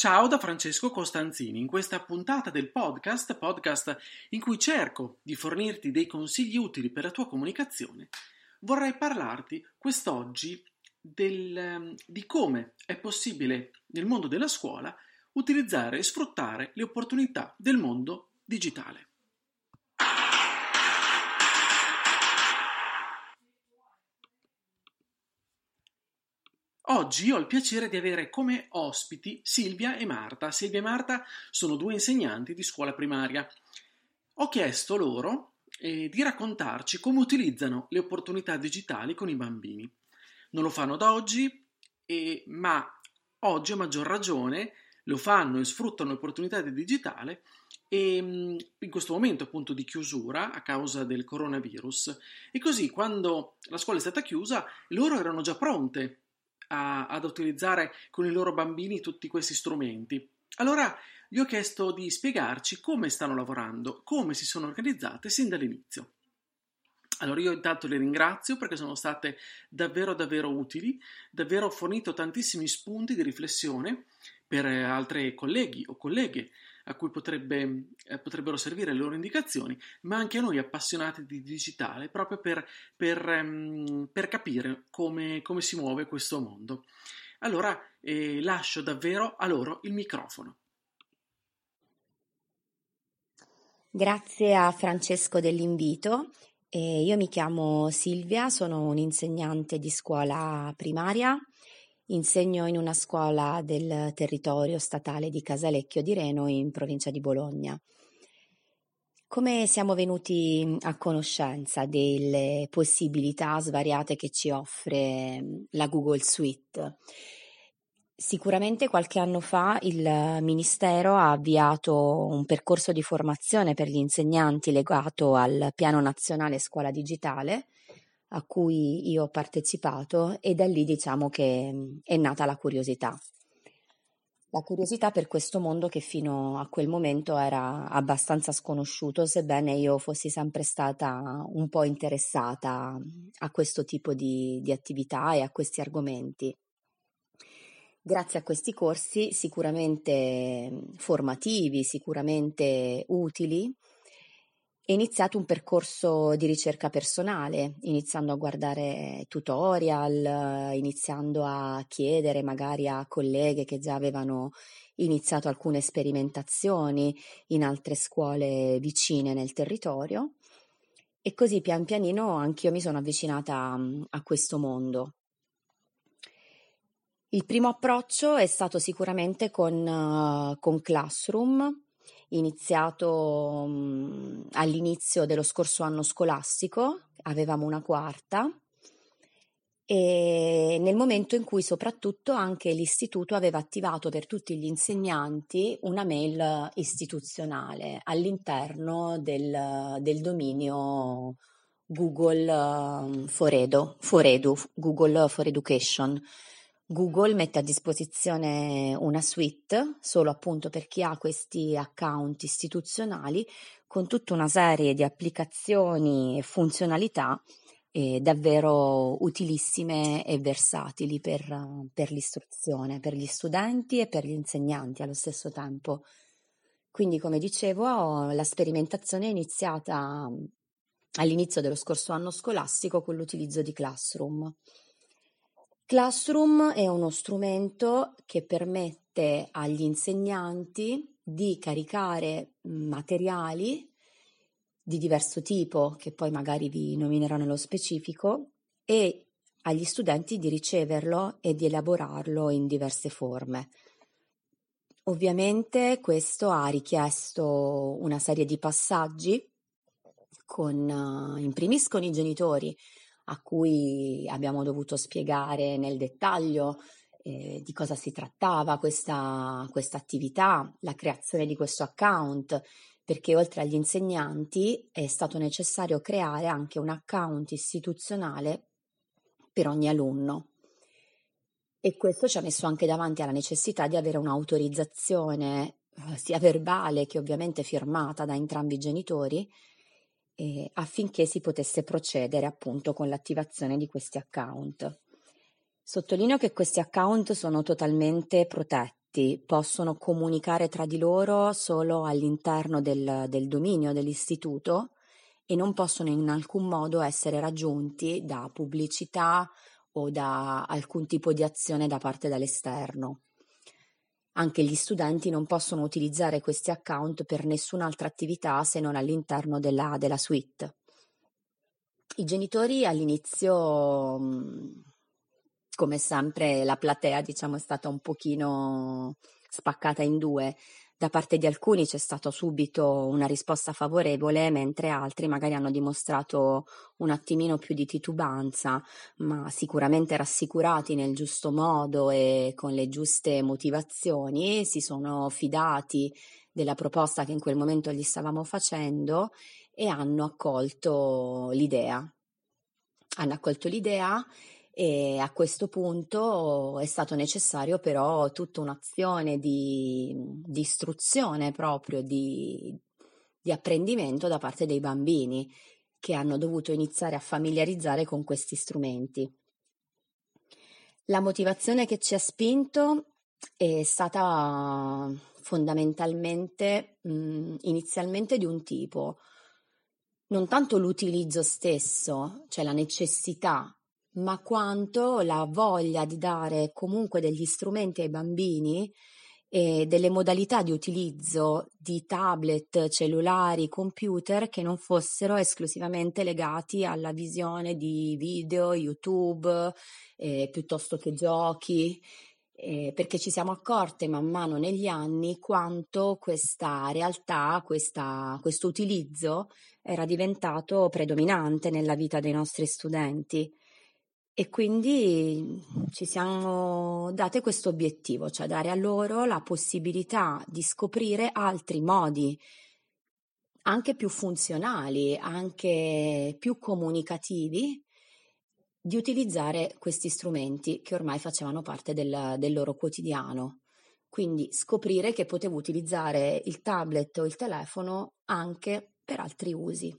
Ciao da Francesco Costanzini. In questa puntata del podcast, podcast in cui cerco di fornirti dei consigli utili per la tua comunicazione, vorrei parlarti quest'oggi del, di come è possibile nel mondo della scuola utilizzare e sfruttare le opportunità del mondo digitale. Oggi ho il piacere di avere come ospiti Silvia e Marta. Silvia e Marta sono due insegnanti di scuola primaria. Ho chiesto loro eh, di raccontarci come utilizzano le opportunità digitali con i bambini. Non lo fanno da oggi, eh, ma oggi a maggior ragione lo fanno e sfruttano le opportunità del digitale e mm, in questo momento appunto di chiusura a causa del coronavirus. E così quando la scuola è stata chiusa, loro erano già pronte a, ad utilizzare con i loro bambini tutti questi strumenti. Allora gli ho chiesto di spiegarci come stanno lavorando, come si sono organizzate sin dall'inizio. Allora io intanto le ringrazio perché sono state davvero davvero utili, davvero fornito tantissimi spunti di riflessione per altre colleghi o colleghe a cui potrebbe, eh, potrebbero servire le loro indicazioni, ma anche a noi appassionati di digitale, proprio per, per, um, per capire come, come, si muove questo mondo. Allora eh, lascio davvero a loro il microfono. Grazie a Francesco dell'invito. Eh, io mi chiamo Silvia, sono un'insegnante di scuola primaria Insegno in una scuola del territorio statale di Casalecchio di Reno in provincia di Bologna. Come siamo venuti a conoscenza delle possibilità svariate che ci offre la Google Suite? Sicuramente qualche anno fa il Ministero ha avviato un percorso di formazione per gli insegnanti legato al Piano Nazionale Scuola Digitale, a cui io ho partecipato e da lì diciamo che è nata la curiosità. La curiosità per questo mondo che fino a quel momento era abbastanza sconosciuto, sebbene io fossi sempre stata un po' interessata a questo tipo di, di attività e a questi argomenti. Grazie a questi corsi sicuramente formativi, sicuramente utili, è iniziato un percorso di ricerca personale, iniziando a guardare tutorial, iniziando a chiedere magari a colleghe che già avevano iniziato alcune sperimentazioni in altre scuole vicine nel territorio e così pian pianino anch'io mi sono avvicinata a questo mondo. Il primo approccio è stato sicuramente con, con Classroom, iniziato mh, all'inizio dello scorso anno scolastico, avevamo una quarta, e nel momento in cui soprattutto anche l'istituto aveva attivato per tutti gli insegnanti una mail istituzionale all'interno del, del dominio Google for, Edu, for Edu, Google for Education. Google mette a disposizione una suite solo appunto per chi ha questi account istituzionali con tutta una serie di applicazioni e funzionalità eh, davvero utilissime e versatili per, per l'istruzione, per gli studenti e per gli insegnanti allo stesso tempo. Quindi, come dicevo, la sperimentazione è iniziata all'inizio dello scorso anno scolastico con l'utilizzo di Classroom. Classroom è uno strumento che permette agli insegnanti di caricare materiali di diverso tipo, che poi magari vi nominerò nello specifico, e agli studenti di riceverlo e di elaborarlo in diverse forme. Ovviamente questo ha richiesto una serie di passaggi con, in primis con i genitori, a cui abbiamo dovuto spiegare nel dettaglio eh, di cosa si trattava questa, questa attività, la creazione di questo account, perché oltre agli insegnanti è stato necessario creare anche un account istituzionale per ogni alunno. E questo ci ha messo anche davanti alla necessità di avere un'autorizzazione eh, sia verbale che ovviamente firmata da entrambi i genitori eh, affinché si potesse procedere appunto con l'attivazione di questi account. Sottolineo che questi account sono totalmente protetti, possono comunicare tra di loro solo all'interno del, del dominio dell'istituto e non possono in alcun modo essere raggiunti da pubblicità o da alcun tipo di azione da parte dall'esterno. Anche gli studenti non possono utilizzare questi account per nessun'altra attività se non all'interno della, della suite. I genitori all'inizio, come sempre, la platea diciamo, è stata un pochino spaccata in due, da parte di alcuni c'è stata subito una risposta favorevole, mentre altri magari hanno dimostrato un attimino più di titubanza, ma sicuramente rassicurati nel giusto modo e con le giuste motivazioni si sono fidati della proposta che in quel momento gli stavamo facendo e hanno accolto l'idea. Hanno accolto l'idea e a questo punto è stato necessario però tutta un'azione di, di istruzione proprio, di, di apprendimento da parte dei bambini che hanno dovuto iniziare a familiarizzare con questi strumenti. La motivazione che ci ha spinto è stata fondamentalmente mh, inizialmente di un tipo, non tanto l'utilizzo stesso, cioè la necessità ma quanto la voglia di dare comunque degli strumenti ai bambini e delle modalità di utilizzo di tablet, cellulari, computer che non fossero esclusivamente legati alla visione di video, YouTube, eh, piuttosto che giochi, eh, perché ci siamo accorte man mano negli anni quanto questa realtà, questa, questo utilizzo era diventato predominante nella vita dei nostri studenti e quindi ci siamo date questo obiettivo, cioè dare a loro la possibilità di scoprire altri modi anche più funzionali, anche più comunicativi di utilizzare questi strumenti che ormai facevano parte del, del loro quotidiano. Quindi scoprire che potevo utilizzare il tablet o il telefono anche per altri usi.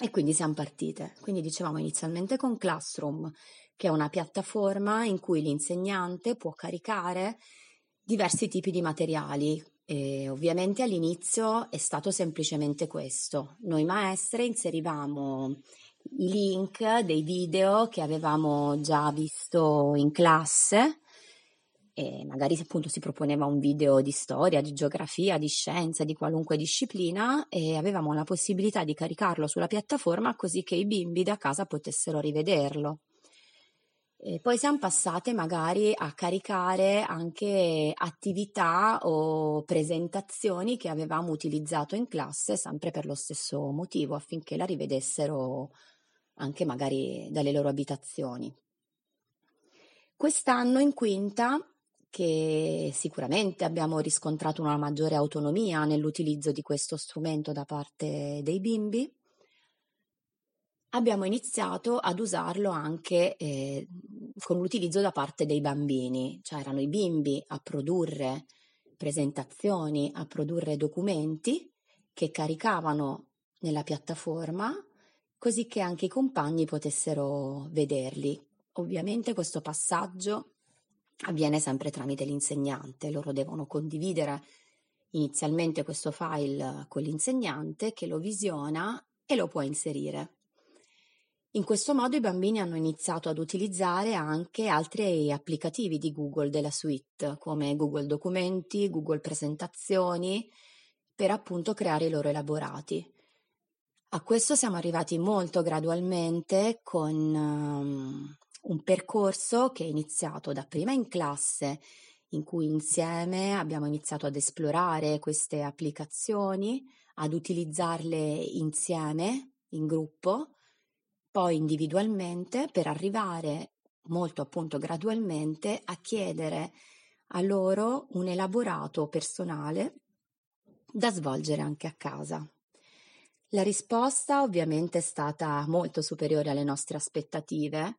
E quindi siamo partite. Quindi dicevamo inizialmente con Classroom, che è una piattaforma in cui l'insegnante può caricare diversi tipi di materiali. E ovviamente all'inizio è stato semplicemente questo. Noi maestre inserivamo i link dei video che avevamo già visto in classe e magari appunto si proponeva un video di storia, di geografia, di scienza, di qualunque disciplina e avevamo la possibilità di caricarlo sulla piattaforma così che i bimbi da casa potessero rivederlo. E poi siamo passate magari a caricare anche attività o presentazioni che avevamo utilizzato in classe sempre per lo stesso motivo, affinché la rivedessero anche magari dalle loro abitazioni. Quest'anno in quinta che sicuramente abbiamo riscontrato una maggiore autonomia nell'utilizzo di questo strumento da parte dei bimbi. Abbiamo iniziato ad usarlo anche eh, con l'utilizzo da parte dei bambini, cioè erano i bimbi a produrre presentazioni, a produrre documenti che caricavano nella piattaforma così che anche i compagni potessero vederli. Ovviamente questo passaggio avviene sempre tramite l'insegnante, loro devono condividere inizialmente questo file con l'insegnante che lo visiona e lo può inserire. In questo modo i bambini hanno iniziato ad utilizzare anche altri applicativi di Google della suite, come Google Documenti, Google Presentazioni, per appunto creare i loro elaborati. A questo siamo arrivati molto gradualmente con um, un percorso che è iniziato dapprima in classe, in cui insieme abbiamo iniziato ad esplorare queste applicazioni, ad utilizzarle insieme, in gruppo, poi individualmente, per arrivare molto appunto gradualmente a chiedere a loro un elaborato personale da svolgere anche a casa. La risposta ovviamente è stata molto superiore alle nostre aspettative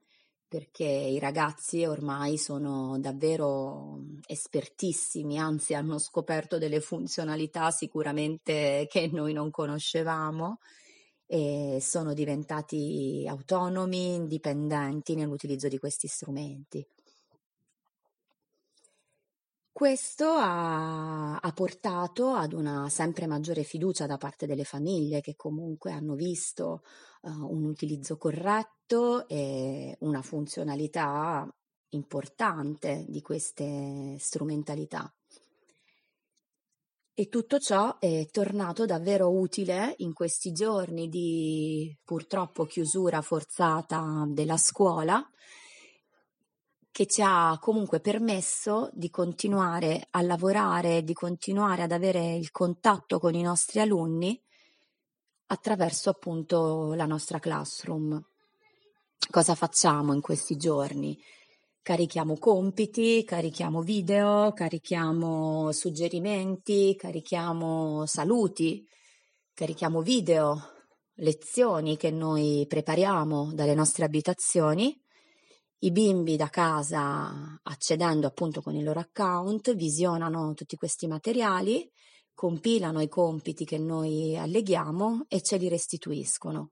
perché i ragazzi ormai sono davvero espertissimi, anzi hanno scoperto delle funzionalità sicuramente che noi non conoscevamo e sono diventati autonomi, indipendenti nell'utilizzo di questi strumenti. Questo ha, ha, portato ad una sempre maggiore fiducia da parte delle famiglie che comunque hanno visto uh, un utilizzo corretto e una funzionalità importante di queste strumentalità. E tutto ciò è tornato davvero utile in questi giorni di purtroppo chiusura forzata della scuola, che ci ha comunque permesso di continuare a lavorare, di continuare ad avere il contatto con i nostri alunni attraverso appunto la nostra classroom. Cosa facciamo in questi giorni? carichiamo compiti, carichiamo video, carichiamo suggerimenti, carichiamo saluti, carichiamo video, lezioni che noi prepariamo dalle nostre abitazioni. I bimbi da casa, accedendo appunto con il loro account, visionano tutti questi materiali, compilano i compiti che noi alleghiamo e ce li restituiscono.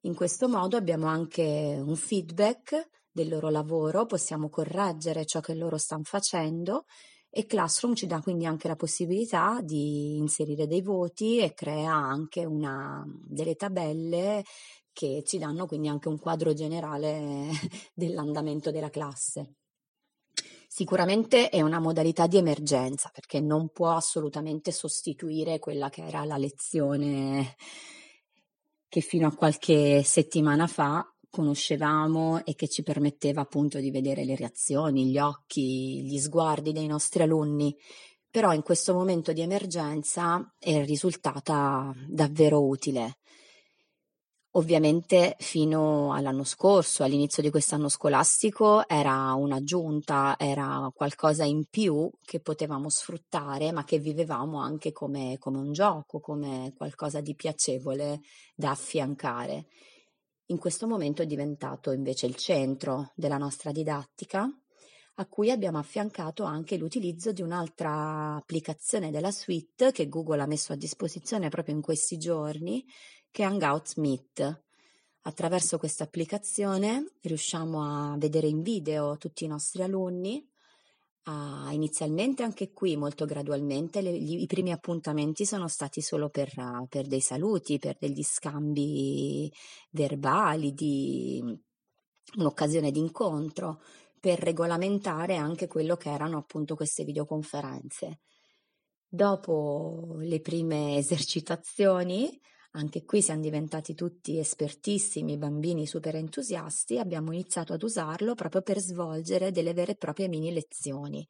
In questo modo abbiamo anche un feedback del loro lavoro, possiamo correggere ciò che loro stanno facendo e Classroom ci dà quindi anche la possibilità di inserire dei voti e crea anche una, delle tabelle che ci danno quindi anche un quadro generale dell'andamento della classe. Sicuramente è una modalità di emergenza perché non può assolutamente sostituire quella che era la lezione che fino a qualche settimana fa conoscevamo e che ci permetteva appunto di vedere le reazioni, gli occhi, gli sguardi dei nostri alunni, però in questo momento di emergenza è risultata davvero utile. Ovviamente fino all'anno scorso, all'inizio di quest'anno scolastico, era un'aggiunta, era qualcosa in più che potevamo sfruttare, ma che vivevamo anche come, come un gioco, come qualcosa di piacevole da affiancare. In questo momento è diventato invece il centro della nostra didattica, a cui abbiamo affiancato anche l'utilizzo di un'altra applicazione della suite che Google ha messo a disposizione proprio in questi giorni, che Hangouts Meet. Attraverso questa applicazione riusciamo a vedere in video tutti i nostri alunni, Ah, inizialmente anche qui molto gradualmente le, gli, i primi appuntamenti sono stati solo per, per, dei saluti, per degli scambi verbali, di un'occasione di incontro, per regolamentare anche quello che erano appunto queste videoconferenze. Dopo le prime esercitazioni anche qui siamo diventati tutti espertissimi, bambini super entusiasti, abbiamo iniziato ad usarlo proprio per svolgere delle vere e proprie mini lezioni.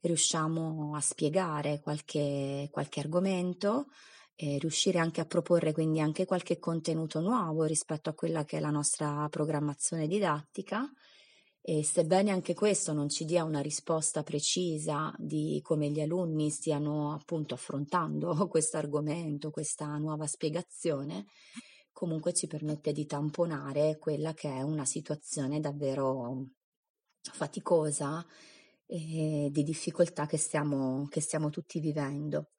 Riusciamo a spiegare qualche, qualche argomento, e riuscire anche a proporre quindi anche qualche contenuto nuovo rispetto a quella che è la nostra programmazione didattica e sebbene anche questo non ci dia una risposta precisa di come gli alunni stiano appunto affrontando questo argomento, questa nuova spiegazione, comunque ci permette di tamponare quella che è una situazione davvero faticosa e di difficoltà che stiamo, che stiamo tutti vivendo.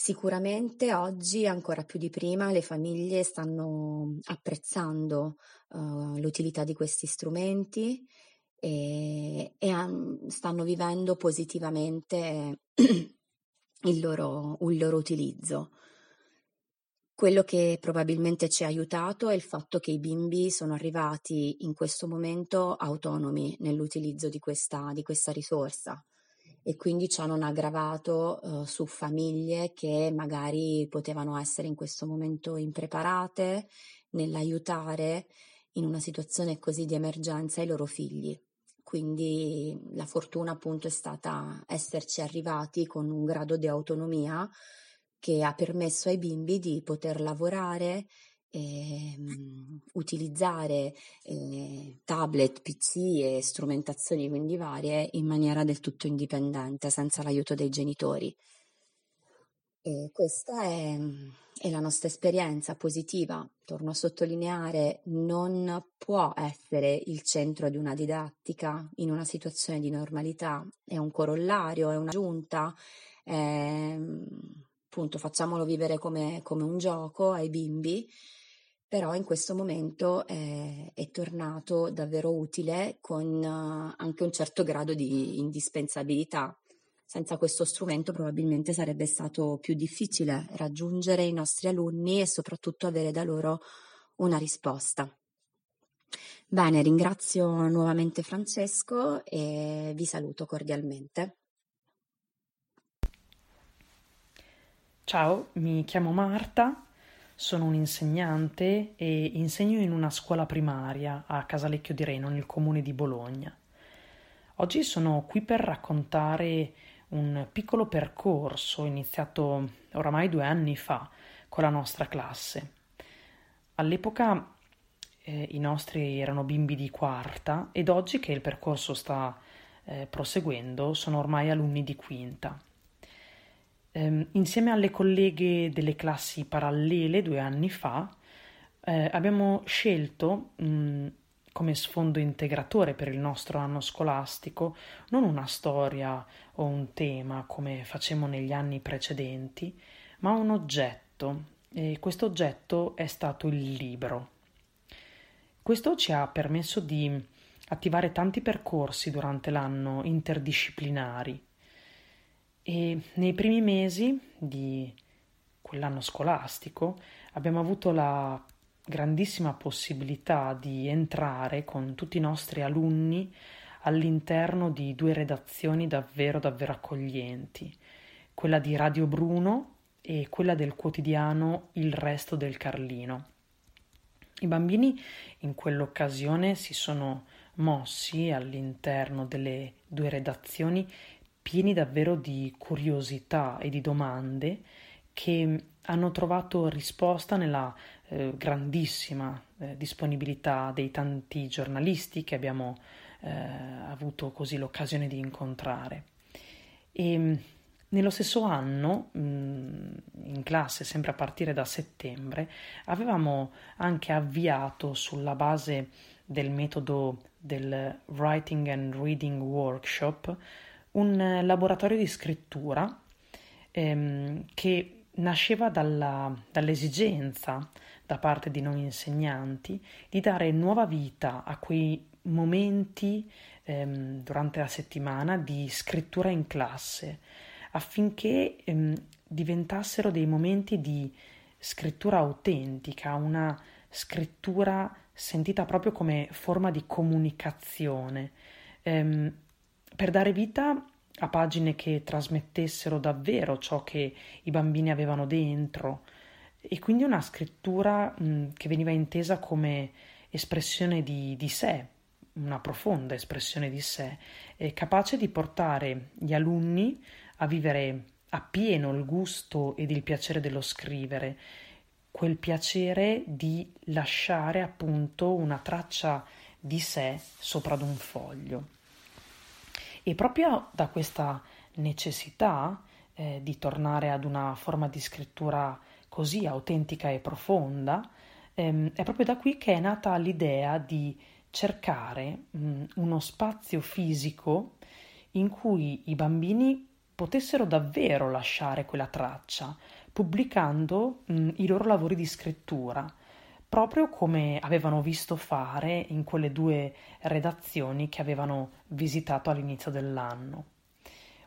Sicuramente oggi, ancora più di prima, le famiglie stanno apprezzando uh, l'utilità di questi strumenti e, e um, stanno vivendo positivamente il loro, il loro utilizzo. Quello che probabilmente ci ha aiutato è il fatto che i bimbi sono arrivati in questo momento autonomi nell'utilizzo di questa, di questa risorsa e quindi ciò non ha aggravato uh, su famiglie che magari potevano essere in questo momento impreparate nell'aiutare in una situazione così di emergenza i loro figli. Quindi la fortuna appunto è stata esserci arrivati con un grado di autonomia che ha permesso ai bimbi di poter lavorare eh, utilizzare eh, tablet, PC e strumentazioni quindi varie in maniera del tutto indipendente, senza l'aiuto dei genitori. E questa è, è la nostra esperienza positiva. Torno a sottolineare, non può essere il centro di una didattica in una situazione di normalità, è un corollario, è una giunta, è, appunto facciamolo vivere come, come un gioco ai bimbi però in questo momento è, è tornato davvero utile con uh, anche un certo grado di indispensabilità. Senza questo strumento probabilmente sarebbe stato più difficile raggiungere i nostri alunni e soprattutto avere da loro una risposta. Bene, ringrazio nuovamente Francesco e vi saluto cordialmente. Ciao, mi chiamo Marta sono un insegnante e insegno in una scuola primaria a Casalecchio di Reno, nel comune di Bologna. Oggi sono qui per raccontare un piccolo percorso iniziato oramai due anni fa con la nostra classe. All'epoca eh, i nostri erano bimbi di quarta ed oggi che il percorso sta eh, proseguendo sono ormai alunni di quinta. Eh, insieme alle colleghe delle classi parallele due anni fa eh, abbiamo scelto mh, come sfondo integratore per il nostro anno scolastico non una storia o un tema come facemmo negli anni precedenti, ma un oggetto e questo oggetto è stato il libro. Questo ci ha permesso di attivare tanti percorsi durante l'anno interdisciplinari e nei primi mesi di quell'anno scolastico abbiamo avuto la grandissima possibilità di entrare con tutti i nostri alunni all'interno di due redazioni davvero davvero accoglienti, quella di Radio Bruno e quella del quotidiano Il Resto del Carlino. I bambini in quell'occasione si sono mossi all'interno delle due redazioni pieni davvero di curiosità e di domande che hanno trovato risposta nella eh, grandissima eh, disponibilità dei tanti giornalisti che abbiamo eh, avuto così l'occasione di incontrare. E nello stesso anno, in classe, sempre a partire da settembre, avevamo anche avviato sulla base del metodo del Writing and Reading Workshop un laboratorio di scrittura ehm, che nasceva dalla, dall'esigenza da parte di noi insegnanti di dare nuova vita a quei momenti ehm, durante la settimana di scrittura in classe affinché ehm, diventassero dei momenti di scrittura autentica, una scrittura sentita proprio come forma di comunicazione. Ehm, per dare vita a pagine che trasmettessero davvero ciò che i bambini avevano dentro e quindi una scrittura mh, che veniva intesa come espressione di, di sé, una profonda espressione di sé, eh, capace di portare gli alunni a vivere appieno il gusto ed il piacere dello scrivere, quel piacere di lasciare appunto una traccia di sé sopra ad un foglio. E proprio da questa necessità eh, di tornare ad una forma di scrittura così autentica e profonda, ehm, è proprio da qui che è nata l'idea di cercare mh, uno spazio fisico in cui i bambini potessero davvero lasciare quella traccia, pubblicando mh, i loro lavori di scrittura, proprio come avevano visto fare in quelle due redazioni che avevano visitato all'inizio dell'anno.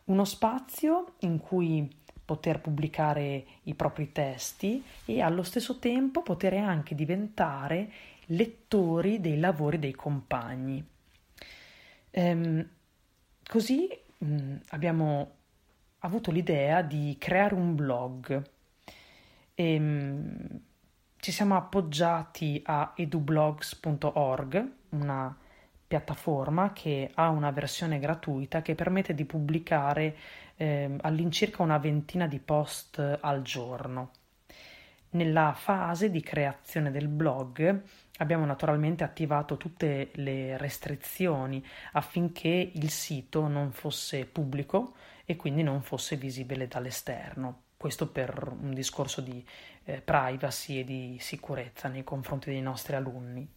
Uno spazio in cui poter pubblicare i propri testi e allo stesso tempo poter anche diventare lettori dei lavori dei compagni. Ehm, così mh, abbiamo avuto l'idea di creare un blog. Ehm, ci siamo appoggiati a edublogs.org, una piattaforma che ha una versione gratuita che permette di pubblicare eh, all'incirca una ventina di post al giorno. Nella fase di creazione del blog abbiamo naturalmente attivato tutte le restrizioni affinché il sito non fosse pubblico e quindi non fosse visibile dall'esterno. questo per un discorso di eh, privacy e di sicurezza nei confronti dei nostri alunni.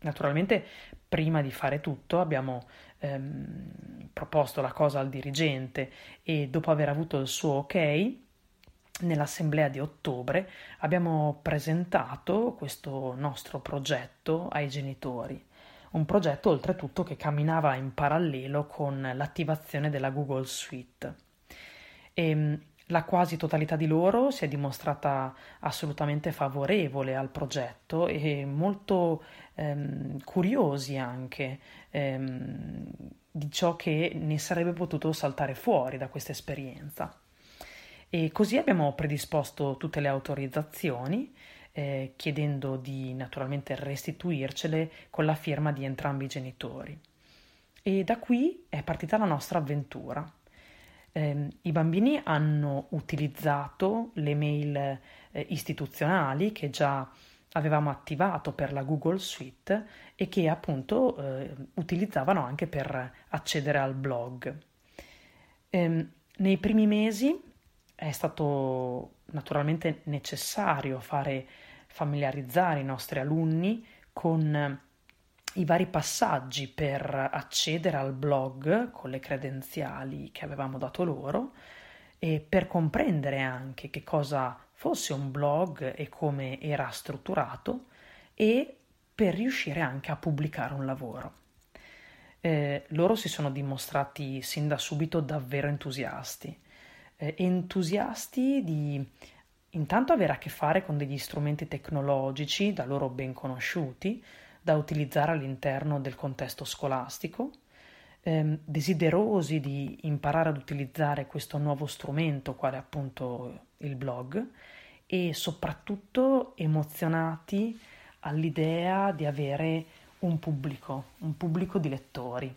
Naturalmente, prima di fare tutto, abbiamo ehm, proposto la cosa al dirigente e dopo aver avuto il suo ok, nell'assemblea di ottobre abbiamo presentato questo nostro progetto ai genitori. Un progetto oltretutto che camminava in parallelo con l'attivazione della Google Suite. E, ehm, la quasi totalità di loro si è dimostrata assolutamente favorevole al progetto e molto ehm, curiosi anche ehm, di ciò che ne sarebbe potuto saltare fuori da questa esperienza. E così abbiamo predisposto tutte le autorizzazioni, eh, chiedendo di naturalmente restituircele con la firma di entrambi i genitori. E da qui è partita la nostra avventura eh, i bambini hanno utilizzato le mail eh, istituzionali che già avevamo attivato per la Google Suite e che appunto eh, utilizzavano anche per accedere al blog. Ehm, nei primi mesi è stato naturalmente necessario fare familiarizzare i nostri alunni con i vari passaggi per accedere al blog con le credenziali che avevamo dato loro e per comprendere anche che cosa fosse un blog e come era strutturato e per riuscire anche a pubblicare un lavoro. Eh, loro si sono dimostrati sin da subito davvero entusiasti, eh, entusiasti di intanto avere a che fare con degli strumenti tecnologici da loro ben conosciuti, da utilizzare all'interno del contesto scolastico, ehm, desiderosi di imparare ad utilizzare questo nuovo strumento, quale appunto il blog, e soprattutto emozionati all'idea di avere un pubblico, un pubblico di lettori.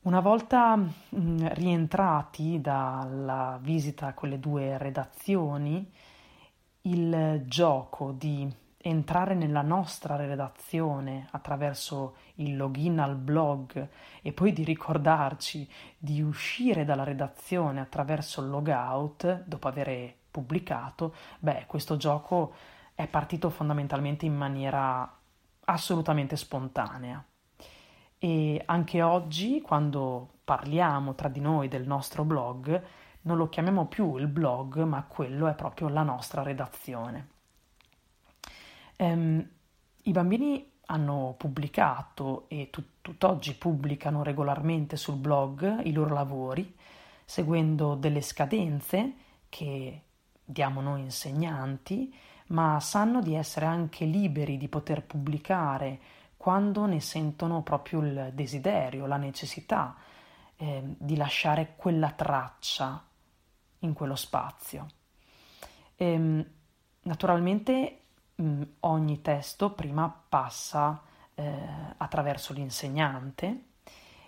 Una volta mh, mm, rientrati dalla visita con le due redazioni, il gioco di entrare nella nostra redazione attraverso il login al blog e poi di ricordarci di uscire dalla redazione attraverso il logout dopo aver pubblicato, beh, questo gioco è partito fondamentalmente in maniera assolutamente spontanea. E anche oggi, quando parliamo tra di noi del nostro blog, non lo chiamiamo più il blog, ma quello è proprio la nostra redazione. Um, I bambini hanno pubblicato e tut- tutt'oggi pubblicano regolarmente sul blog i loro lavori, seguendo delle scadenze che diamo noi insegnanti, ma sanno di essere anche liberi di poter pubblicare quando ne sentono proprio il desiderio, la necessità eh, di lasciare quella traccia in quello spazio. E, ehm, naturalmente mh, mm, ogni testo prima passa eh, attraverso l'insegnante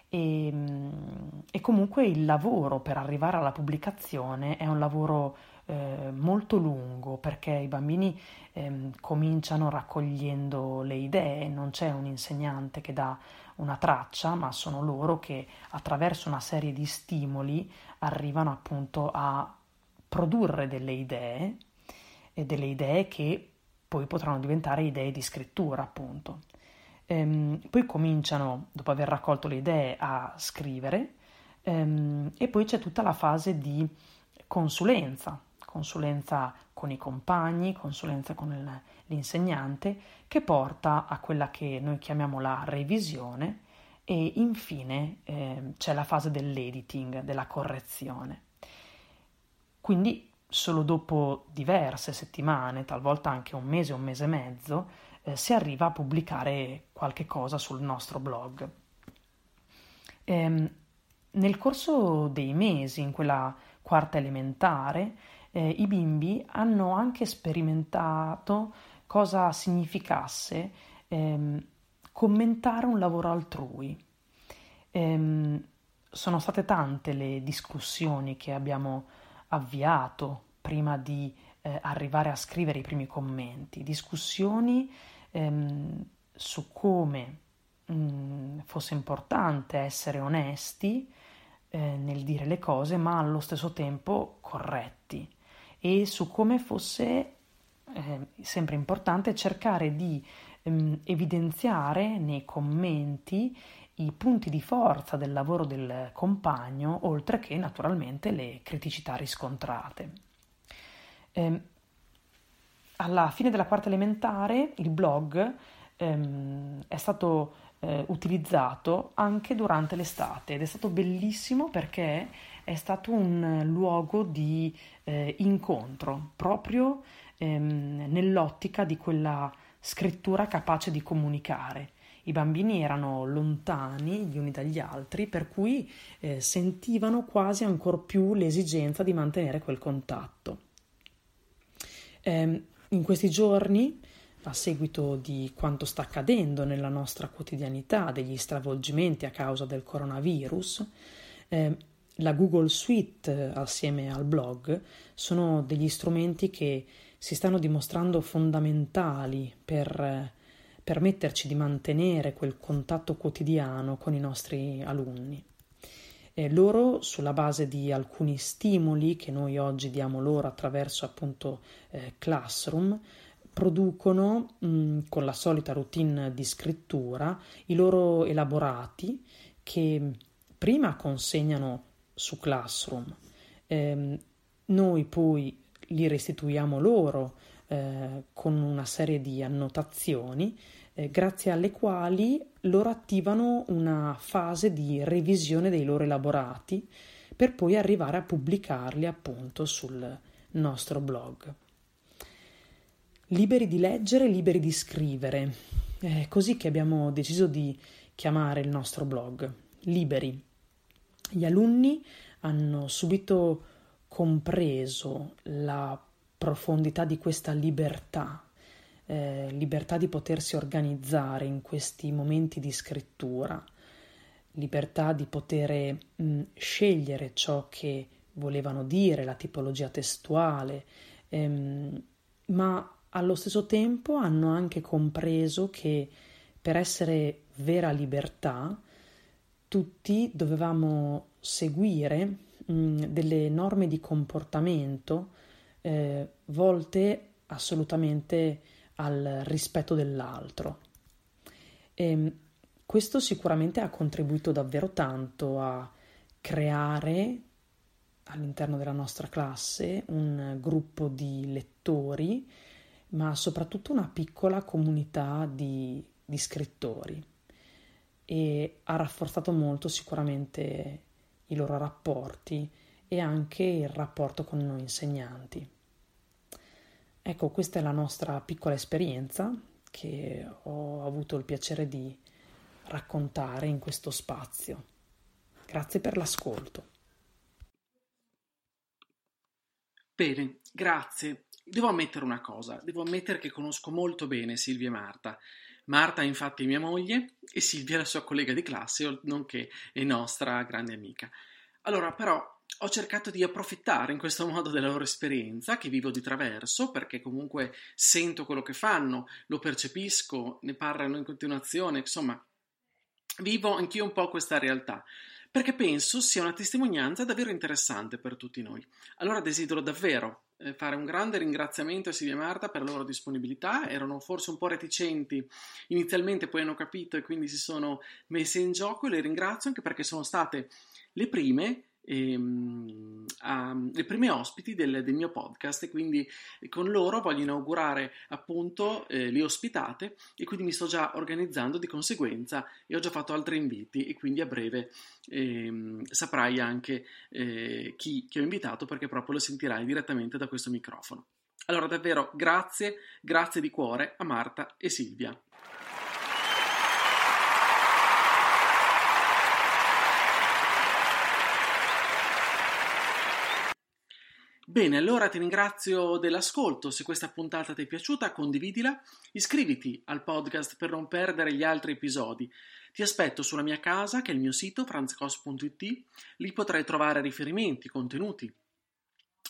e, mh, mm, e, comunque il lavoro per arrivare alla pubblicazione è un lavoro eh, molto lungo perché i bambini eh, cominciano raccogliendo le idee, non c'è un insegnante che dà una traccia, ma sono loro che attraverso una serie di stimoli arrivano appunto a produrre delle idee e delle idee che poi potranno diventare idee di scrittura, appunto. Ehm, poi cominciano, dopo aver raccolto le idee, a scrivere ehm, e poi c'è tutta la fase di consulenza, consulenza con i compagni, consulenza con il, l'insegnante, che porta a quella che noi chiamiamo la revisione e infine eh, c'è la fase dell'editing, della correzione. Quindi solo dopo diverse settimane, talvolta anche un mese, un mese e mezzo, eh, si arriva a pubblicare qualche cosa sul nostro blog. Ehm, nel corso dei mesi, in quella quarta elementare, eh, i bimbi hanno anche sperimentato cosa significasse ehm, commentare un lavoro altrui. Ehm, sono state tante le discussioni che abbiamo avviato prima di eh, arrivare a scrivere i primi commenti, discussioni ehm, su come mh, mm, fosse importante essere onesti eh, nel dire le cose, ma allo stesso tempo corretti. E su come fosse eh, sempre importante cercare di ehm, evidenziare nei commenti i punti di forza del lavoro del compagno, oltre che naturalmente le criticità riscontrate. Eh, alla fine della quarta elementare il blog ehm, è stato eh, utilizzato anche durante l'estate ed è stato bellissimo perché è stato un luogo di eh, incontro proprio ehm, nell'ottica di quella scrittura capace di comunicare. I bambini erano lontani gli uni dagli altri, per cui eh, sentivano quasi ancora più l'esigenza di mantenere quel contatto. Eh, in questi giorni, a seguito di quanto sta accadendo nella nostra quotidianità, degli stravolgimenti a causa del coronavirus, eh, la Google Suite assieme al blog sono degli strumenti che si stanno dimostrando fondamentali per permetterci di mantenere quel contatto quotidiano con i nostri alunni. E loro, sulla base di alcuni stimoli che noi oggi diamo loro attraverso appunto eh, Classroom, producono mh, con la solita routine di scrittura i loro elaborati che prima consegnano su Classroom. Eh, noi poi li restituiamo loro eh, con una serie di annotazioni eh, grazie alle quali loro attivano una fase di revisione dei loro elaborati per poi arrivare a pubblicarli appunto sul nostro blog. Liberi di leggere, liberi di scrivere. È così che abbiamo deciso di chiamare il nostro blog. Liberi. Gli alunni hanno subito compreso la profondità di questa libertà, eh, libertà di potersi organizzare in questi momenti di scrittura, libertà di poter mh, scegliere ciò che volevano dire, la tipologia testuale, ehm, ma allo stesso tempo hanno anche compreso che per essere vera libertà tutti dovevamo seguire mh, delle norme di comportamento eh, volte assolutamente al rispetto dell'altro. E, ehm, questo sicuramente ha contribuito davvero tanto a creare all'interno della nostra classe un gruppo di lettori, ma soprattutto una piccola comunità di, di scrittori e ha rafforzato molto sicuramente i loro rapporti e anche il rapporto con noi insegnanti. Ecco, questa è la nostra piccola esperienza che ho avuto il piacere di raccontare in questo spazio. Grazie per l'ascolto. Bene, grazie. Devo ammettere una cosa, devo ammettere che conosco molto bene Silvia e Marta. Marta è infatti mia moglie e Silvia è la sua collega di classe, nonché è nostra grande amica. Allora, però, ho cercato di approfittare in questo modo della loro esperienza, che vivo di traverso, perché comunque sento quello che fanno, lo percepisco, ne parlano in continuazione, insomma, vivo anch'io un po' questa realtà perché penso sia una testimonianza davvero interessante per tutti noi. Allora desidero davvero eh, fare un grande ringraziamento a Silvia e Marta per la loro disponibilità, erano forse un po' reticenti inizialmente, poi hanno capito e quindi si sono messe in gioco e le ringrazio anche perché sono state le prime ehm, a, le prime ospiti del, del, mio podcast e quindi con loro voglio inaugurare appunto eh, le ospitate e quindi mi sto già organizzando di conseguenza e ho già fatto altri inviti e quindi a breve ehm, saprai anche eh, chi, chi ho invitato perché proprio lo sentirai direttamente da questo microfono. Allora davvero grazie, grazie di cuore a Marta e Silvia. Bene, allora ti ringrazio dell'ascolto. Se questa puntata ti è piaciuta, condividila, iscriviti al podcast per non perdere gli altri episodi. Ti aspetto sulla mia casa, che è il mio sito franzcos.it. Lì potrai trovare riferimenti, contenuti,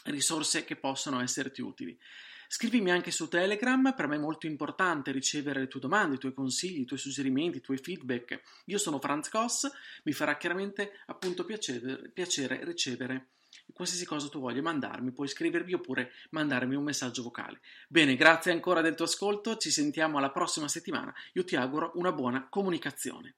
risorse che possono esserti utili. Scrivimi anche su Telegram, per me è molto importante ricevere le tue domande, i tuoi consigli, i tuoi suggerimenti, i tuoi feedback. Io sono Franz Koss, mi farà chiaramente appunto piacere, piacere ricevere qualsiasi cosa tu voglia mandarmi, puoi scrivermi oppure mandarmi un messaggio vocale. Bene, grazie ancora del tuo ascolto, ci sentiamo alla prossima settimana. Io ti auguro una buona comunicazione.